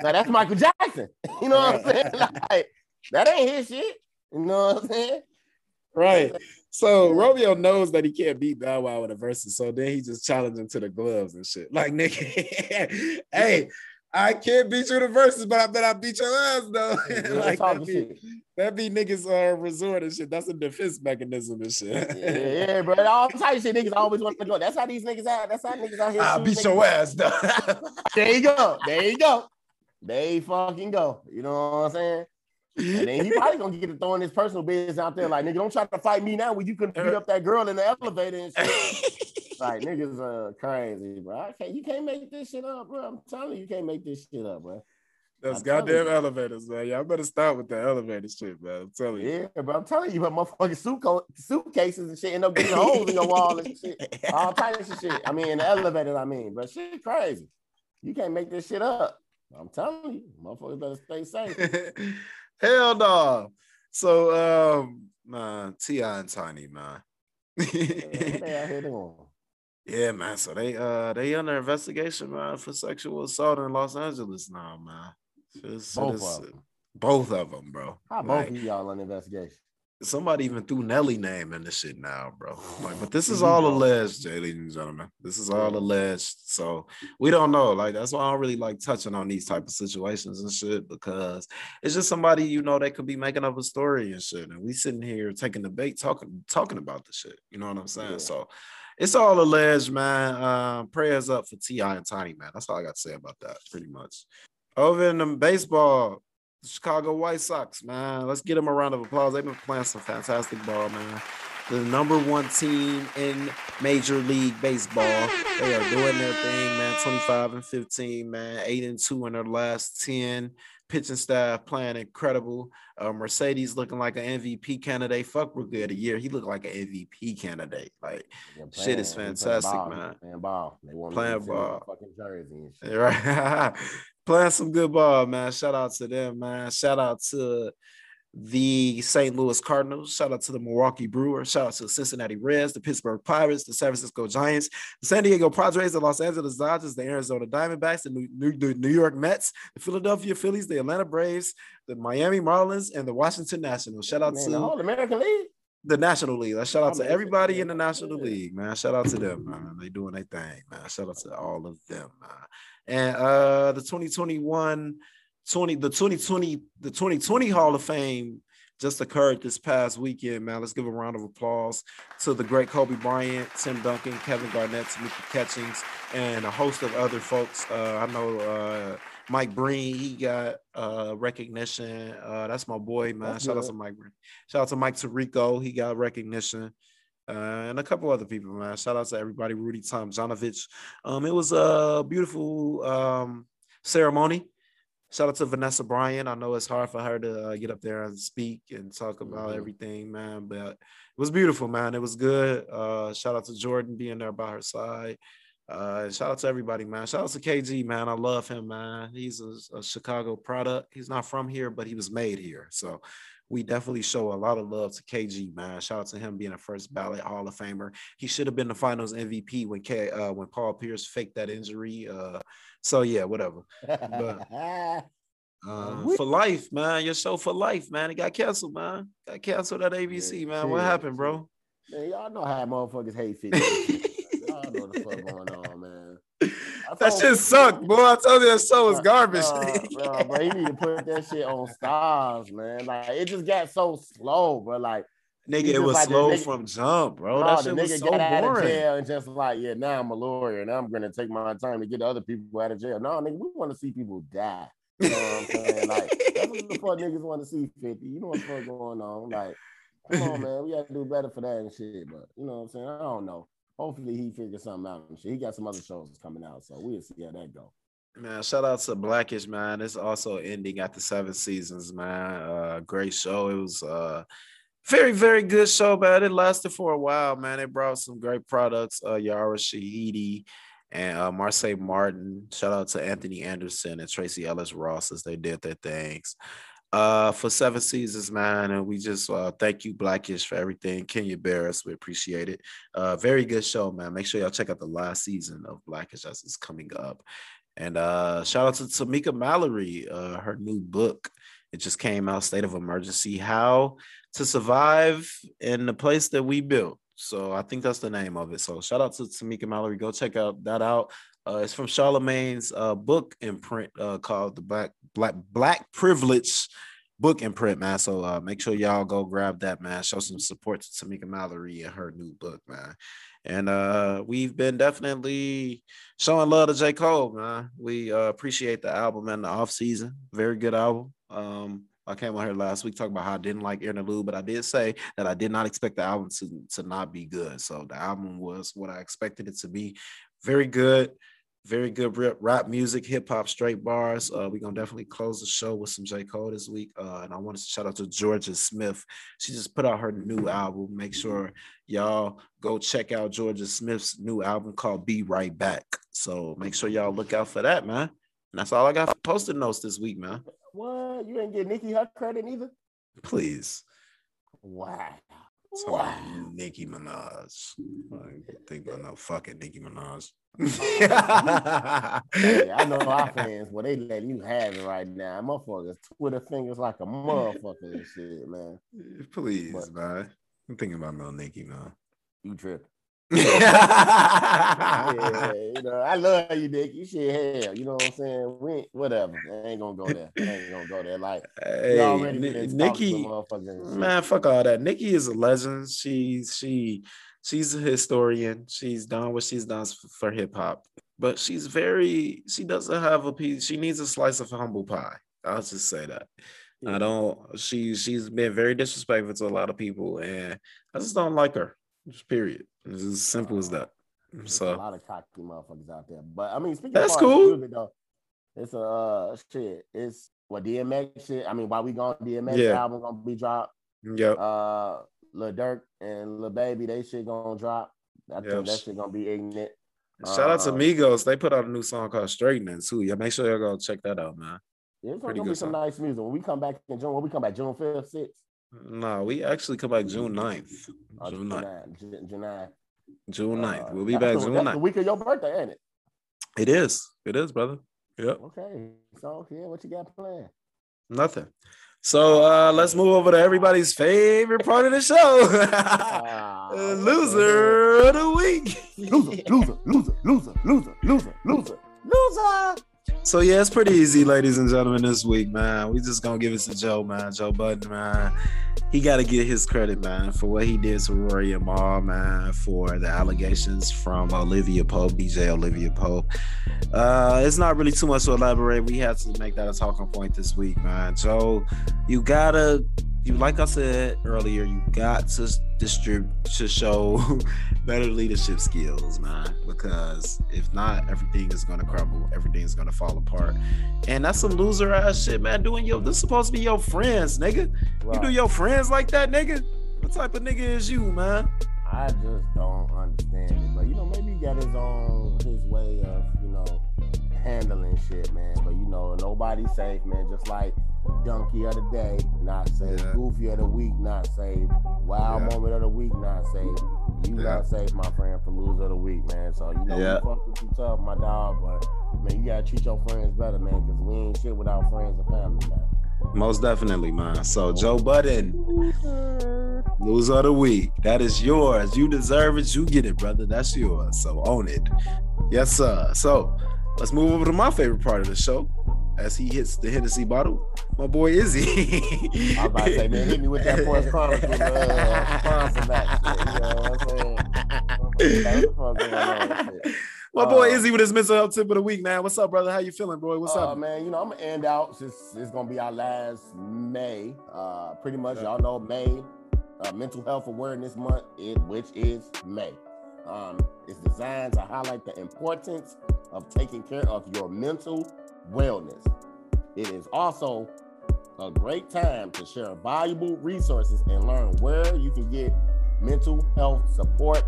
Now that's Michael Jackson. You know what I'm saying? Like, that ain't his shit. You know what I'm saying? right. So Romeo knows that he can't beat Bow Wow with a verses, so then he just challenged him to the gloves and shit. Like, nigga, hey, I can't beat you with the verses, but I bet I beat your ass though. Like that be, that be niggas uh, resort and shit. That's a defense mechanism and shit. Yeah, yeah, bro. All type of shit niggas always want to go. That's how these niggas out. That's how niggas out here. I'll beat your ass though. There you go. There you go. They fucking go. You know what I'm saying? And then he probably gonna get to throwing his personal business out there. Like, nigga, don't try to fight me now when you couldn't beat er up that girl in the elevator and shit. like, niggas are crazy, bro. I can't, you can't make this shit up, bro. I'm telling you, you can't make this shit up, bro. Those goddamn you. elevators, man. Y'all better stop with the elevator shit, man. I'm telling you. Yeah, bro. I'm telling you, but motherfucking suitco- suitcases and shit end up getting holes in your wall and shit. All types of shit. I mean, in the elevator, I mean, but shit crazy. You can't make this shit up. I'm telling you, motherfuckers better stay safe. Hell no. So um man, T.I. and Tiny, man. what they out yeah, man. So they uh they under investigation, man, for sexual assault in Los Angeles now, man. Just- Both just- of 'em. both of them, bro. How both of y'all on investigation? Somebody even threw Nelly name in the shit now, bro. Like, but this is all alleged, ladies and gentlemen. This is all alleged. So we don't know. Like, that's why I don't really like touching on these type of situations and shit because it's just somebody you know that could be making up a story and shit. And we sitting here taking the bait, talking talking about the shit. You know what I'm saying? Yeah. So it's all alleged, man. Um, prayers up for T.I. and Tiny, man. That's all I got to say about that, pretty much. Over in the baseball, Chicago White Sox, man. Let's get them a round of applause. They've been playing some fantastic ball, man. the number one team in Major League Baseball. They are doing their thing, man. 25 and 15, man. Eight and two in their last 10 pitching staff playing incredible. Uh, Mercedes looking like an MVP candidate. Fuck Rookie of the Year. He looked like an MVP candidate. Like Yeah, shit is fantastic, playing ball, man. Playing ball. They want Playing ball. fucking jersey and shit. right, playing some good ball, man. Shout out to them, man. Shout out to the St. Louis Cardinals. Shout out to the Milwaukee Brewers. Shout out to the Cincinnati Reds, the Pittsburgh Pirates, the San Francisco Giants, the San Diego Padres, the Los Angeles Dodgers, the Arizona Diamondbacks, the New, New, New York Mets, the Philadelphia Phillies, the Atlanta Braves, the Miami Marlins, and the Washington Nationals. Shout out Man, to the American League. the National League. Let's shout out to everybody in the National. League, man. Shout out to them, man. They doing their thing, man. Shout out to all of them, man. And uh the 2021 20 the 2020 the 2020 Hall of Fame just occurred this past weekend, man. Let's give a round of applause to the great Kobe Bryant, Tim Duncan, Kevin Garnett, Tamika Catchings, and a host of other folks. Uh, I know uh, Mike Breen, he got uh, recognition. Uh, that's my boy, man. That's Shout out to Mike Breen. Shout out to Mike Tirico, he got recognition. Uh, and a couple other people, man. Shout out to everybody, Rudy Tomjanovich. Um, it was a beautiful um, ceremony. Shout out to Vanessa Bryant. I know it's hard for her to uh, get up there and speak and talk about Mhm. everything, man. But it was beautiful, man. It was good. Uh, shout out to Jordan being there by her side. Uh, shout out to everybody, man. Shout out to KG, man. I love him, man. He's a, a Chicago product. He's not from here, but he was made here. So we definitely show a lot of love to KG, man. Shout out to him being a first ballot Hall of Famer. He should have been the Finals MVP when K, uh, when Paul Pierce faked that injury. Uh, so yeah, whatever. Uh, for life, man. Your show for life, man. It got canceled, man. Got canceled at ABC, man. What happened, bro? Man, y'all know how motherfuckers hate 50. y'all know the fuck going on, man. I That shit sucked, boy. I told you that show was garbage. bruh, bruh, bro, he need to put that shit on Starz, man. Like it just got so slow, bro. Like nigga, it was like slow nigga- from jump, bro. nah, that the shit nigga was so got out of boring. jail and just like, yeah, now I'm a lawyer and I'm gonna take my time to get other people out of jail. No, nigga, we want to see people die. You know what I'm saying? Like that's what the fuck niggas want to see 50. You know what the fuck going on? Like, come on, man, we gotta do better for that and shit. But you know what I'm saying? I don't know. Hopefully he figures something out. He got some other shows coming out, so we'll see how that go. Man, shout out to Blackish, man. It's also ending after seven seasons, man. Uh, great show. It was uh very, very good show, man. It lasted for a while, man. It brought some great products. Uh, Yara Shahidi and uh, Marsai Martin. Shout out to Anthony Anderson and Tracee Ellis Ross as they did their things. Uh, for seven seasons, man, and we just uh, thank you, Blackish, for everything. Kenya Barris, we appreciate it. Uh, very good show, man. Make sure y'all check out the last season of Blackish as it's coming up. And uh, shout out to Tamika Mallory, uh, her new book. It just came out, State of Emergency: How to Survive in the Place That We Built. So I think that's the name of it. So shout out to Tamika Mallory. Go check out that out. Uh, it's from Charlamagne's uh, book imprint uh, called the Black Black Black Privilege book imprint, man. So uh, make sure y'all go grab that, man. Show some support to Tamika Mallory and her new book, man. And uh, we've been definitely showing love to J. Cole, man. We uh, appreciate the album and the off season. Very good album. Um, I came on here last week talking about how I didn't like Interlude, but I did say that I did not expect the album to, to not be good. So the album was what I expected it to be. Very good, very good rap, rap music, hip hop, straight bars. Uh, we're gonna definitely close the show with some J. Cole this week. Uh, and I wanted to shout out to Jorja Smith. She just put out her new album. Make sure y'all go check out Jorja Smith's new album called Be Right Back. So make sure y'all look out for that, man. And that's all I got for posted notes this week, man. What? You didn't get Nicki her credit either? Please. Wow. Wow. Nicki Minaj. I think about no fucking Nicki Minaj. Hey, I know our fans, well, they letting you have it right now. Motherfuckers, Twitter fingers like a motherfucker and shit, man. Eh, please, What? man. I'm thinking about no Nicki, man. You tripping. Yeah, you know, I love you, Nick. You shit hell. You know what I'm saying? We whatever. I ain't gonna go there. I ain't gonna go there. Like hey, you already Ni- been talking to Nicki, motherfuckers and shit. man, fuck all that. Nicki is a legend. She she she's a historian. She's done what she's done for hip hop, but she's very she doesn't have a piece. She needs a slice of humble pie. I'll just say that. I don't. She she's been very disrespectful to a lot of people, and I just don't like her. Just period. It's as simple as that. There's a lot of cocky motherfuckers out there. But I mean, speaking That's of cool. music, though, it's a uh, shit. It's what DMX shit. I mean, why we gone, DMX Yeah. album gonna be dropped. yep, Uh, Lil Durk and Lil Baby, they shit gonna drop. I Yep. think that shit gonna be ignorant. shout out to uh, Migos. They put out a new song called Straightening too. Yeah, make sure y'all go check that out, man. Yeah, it's Pretty gonna be good some song. nice music. When we come back in June, when we come back June 5th, 6th, No, we actually come back June 9th. or June 9th. 9th, June, June 9th. June 9th. Uh, We'll be back the- June that's the week of your birthday, ain't it? It is. It is, brother. Yep. Okay. So yeah, what you got planned? Nothing. So uh let's move over to everybody's favorite part of the show. Loser of the week. loser, loser, loser, loser, loser, loser, loser, loser. So yeah, it's pretty easy, ladies and gentlemen, this week, man. We just gonna give it to Joe, man. Joe Budden, man. He gotta get his credit, man, for what he did to Rory and Mal, man, for the allegations from Olivia Dope, DJ Olivia Dope. Uh, it's not really too much to elaborate. We had to make that a talking point this week, man. Joe, you gotta you like I said earlier, you got to distribute to show better leadership skills, man. Because if not, everything is gonna crumble, everything is gonna fall apart. And that's some loser ass shit, man. Doing your this supposed to be your friends, nigga. You do your friends like that, nigga? What type of nigga is you, man? I just don't understand it. But you know, maybe he got his own his way of, you know, handling shit, man. But you know, nobody's safe, man. Just like Donkey of the Day, not safe. Yeah. Goofy of the Week, not safe. Wild Yeah. Moment of the Week, not safe. You Yeah. not safe, my friend, for loser of the week, man. So you know, Yeah. we fuck with you tough, my dog. But man, you gotta treat your friends better, man, because we ain't shit without friends and family, man. Most definitely, man. So Joe Budden, loser of the week. That is yours. You deserve it. You get it, brother. That's yours. So own it. Yes, sir. So let's move over to my favorite part of the show. As he hits the Hennessy bottle, my boy Izzy. I was about to say, man, hit me with that Porch Chronicles uh, sponsor back. You know what I'm saying? What the fuck going on? Shit. my boy Uh, Izzy with his mental health tip of the week, man. What's up, brother? How you feeling, boy? What's uh, up? man? You know, I'm gonna end out since it's gonna be our last May. Uh, pretty much, y'all know May, uh, Mental Health Awareness Month, it, which is May. Um, it's designed to highlight the importance of taking care of your mental wellness. It is also a great time to share valuable resources and learn where you can get mental health support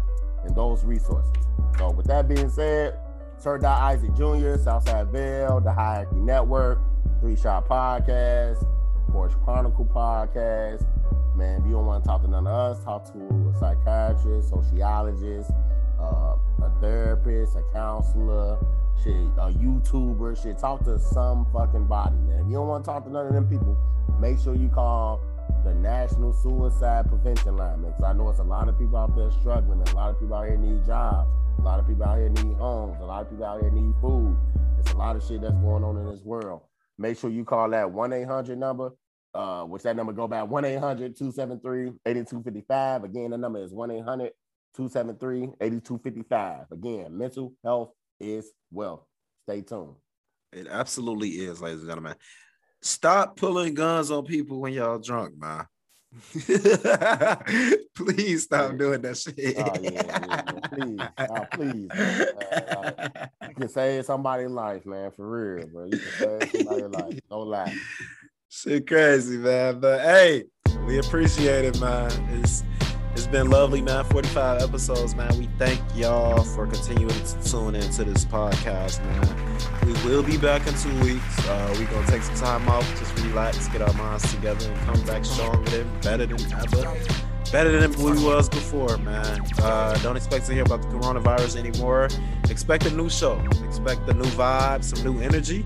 and those resources. So, with that being said, Sir Dot Isaac Jr., Southside Vale, the Hierarchy Network, Three Shot Podcast, Porch Chronicle Podcast. Man, if you don't want to talk to none of us, talk to a psychiatrist, sociologist, uh, a therapist, a counselor, shit, a YouTuber, shit. Talk to some fucking body, man. If you don't want to talk to none of them people, make sure you call the National Suicide Prevention Line, man. Because I know it's a lot of people out there struggling, a lot of people out here need jobs. A lot of people out here need homes. A lot of people out here need food. There's a lot of shit that's going on in this world. Make sure you call that 1-800 number, uh, which that number go back 1-800-273-8255. Again, the number is 1-800-273-8255. Again, mental health is wealth. Stay tuned. It absolutely is, ladies and gentlemen. Stop pulling guns on people when y'all drunk, man. Please stop doing that shit. Oh, yeah, yeah, yeah. Please. Oh, please. man. Like, you can save somebody's life, man, for real, bro. You can save somebody's life. Don't lie. Shit crazy, man. But hey, we appreciate it, man. It's it's been lovely, man. 45 episodes, man. We thank y'all for continuing to tune into this podcast, man. We will be back in two weeks. Uh, we gonna take some time off, just relax, get our minds together, and come back stronger than better than ever. Better than we was before, man. Uh, don't expect to hear about the coronavirus anymore. Expect a new show. Expect a new vibe, some new energy.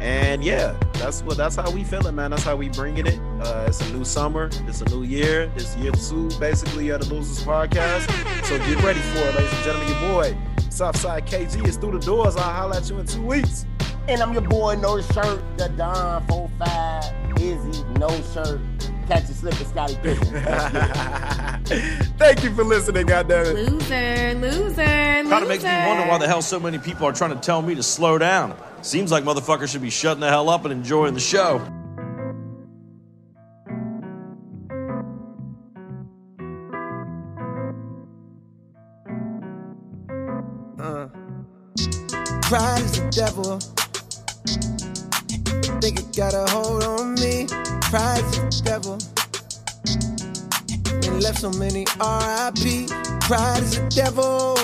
And yeah, that's what that's how we feeling, man. That's how we bringing it. Uh, it's a new summer. It's a new year. It's year two, basically, of the Losers Podcast. So get ready for it, ladies and gentlemen. Your boy, Southside KG, is through the doors. I'll holler at you in two weeks. And I'm your boy, no shirt, the Don 45, Izzy, no shirt. Catch you slipping, Scottie Pippen. Let's get it. Thank you for listening, goddammit. Loser, loser, loser. Kind of makes me wonder why the hell so many people are trying to tell me to slow down. Seems like motherfuckers should be shutting the hell up and enjoying the show. Uh. Pride is the devil. Think it got a hold on me. Pride is the devil. And left so many RIP. Pride is the devil.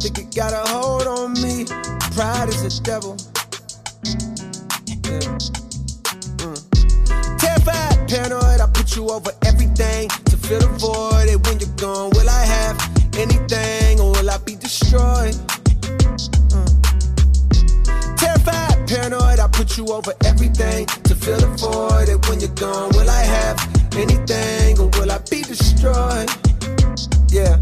Think it got a hold on me. Pride is a devil. Yeah. Mm. Terrified, paranoid, I put you over everything to fill the void. And when you're gone, will I have anything or will I be destroyed? Mm. Terrified, paranoid, I put you over everything to fill the void. And when you're gone, will I have anything or will I be destroyed? Yeah.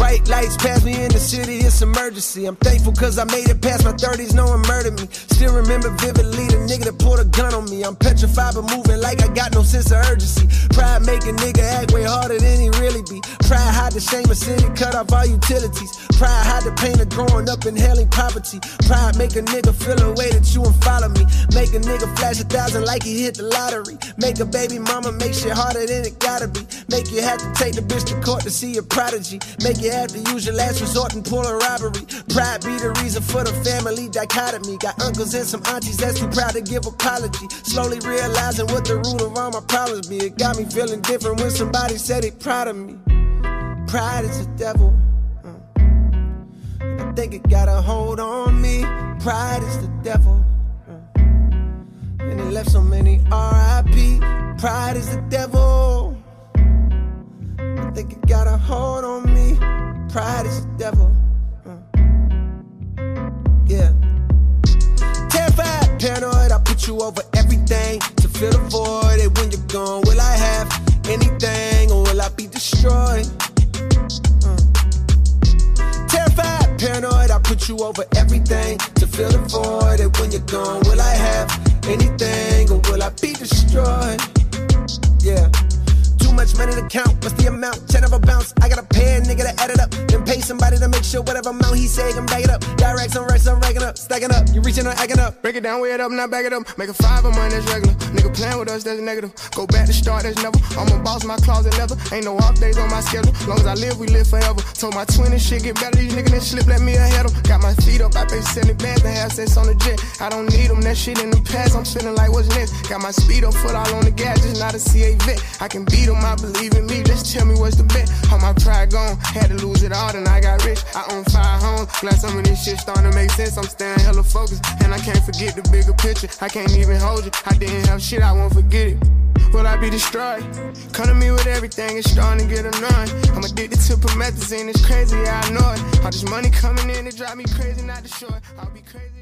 Bright lights pass me in the city, it's emergency. I'm thankful cause I made it past my 30s, no one murdered me. Still remember vividly the nigga that pulled a gun on me. I'm petrified but moving like I got no sense of urgency. Pride make a nigga act way harder than he really be. Pride hide the shame of city, cut off all utilities. Pride hide the pain of growing up in hailing poverty. Pride make a nigga feel a way that you and follow me. Make a nigga flash a thousand like he hit the lottery. Make a baby mama make shit harder than it gotta be. Make you have to take the bitch to court to see a prodigy. Make you have to use your last resort and pull a robbery. Pride be the reason for the family dichotomy. Got uncles and some aunties that's too proud to give apology. Slowly realizing what the root of all my problems be. It got me feeling different when somebody said they proud of me. Pride is the devil. Mm. I think it got a hold on me. Pride is the devil. Mm. And it left so many RIP. Pride is the devil. I think it got a hold on me. Pride is the devil. Mm. Yeah. Terrified, paranoid, I put you over everything to fill the void. And when you're gone, will I have anything or will I be destroyed? Mm. Terrified, paranoid, I put you over everything to fill the void. And when you're gone, will I have anything or will I be destroyed? Yeah. Much money to count. What's the amount? Ten of a bounce. I pay a nigga to add it up. Then pay somebody to make sure whatever amount he say can back it up. Directs on racks, I'm racking up, stacking up. You reaching or acting up. Break it down, weigh it up, not back it up. Make a five of mine, that's regular. Nigga playing with us, that's negative. Go back to start, that's never. I'm a boss, my closet leather. Ain't no off days on my schedule. Long as I live, we live forever. Told my twin and shit get better. These niggas that slip, let me ahead of. Got my feet up, I pay 70 bands to have sex on the jet. I don't need them, that shit in the past. I'm feeling like what's next. Got my speed up, foot all on the gas, just not a CA vet. I can beat them, I believe in me. Just tell me what's the bet. All my pride gone, had to lose it all, then I got rich. I own five homes. Glad some of this shit starting to make sense. I'm staying hella focused, and I can't forget the bigger picture. I can't even hold you. I didn't have shit, I won't forget it. Will I be destroyed? Come to me with everything, it's starting to get annoying. I'm addicted to promethazine, it's crazy, I know it. All this money coming in, it drive me crazy, not the short. I'll be crazy.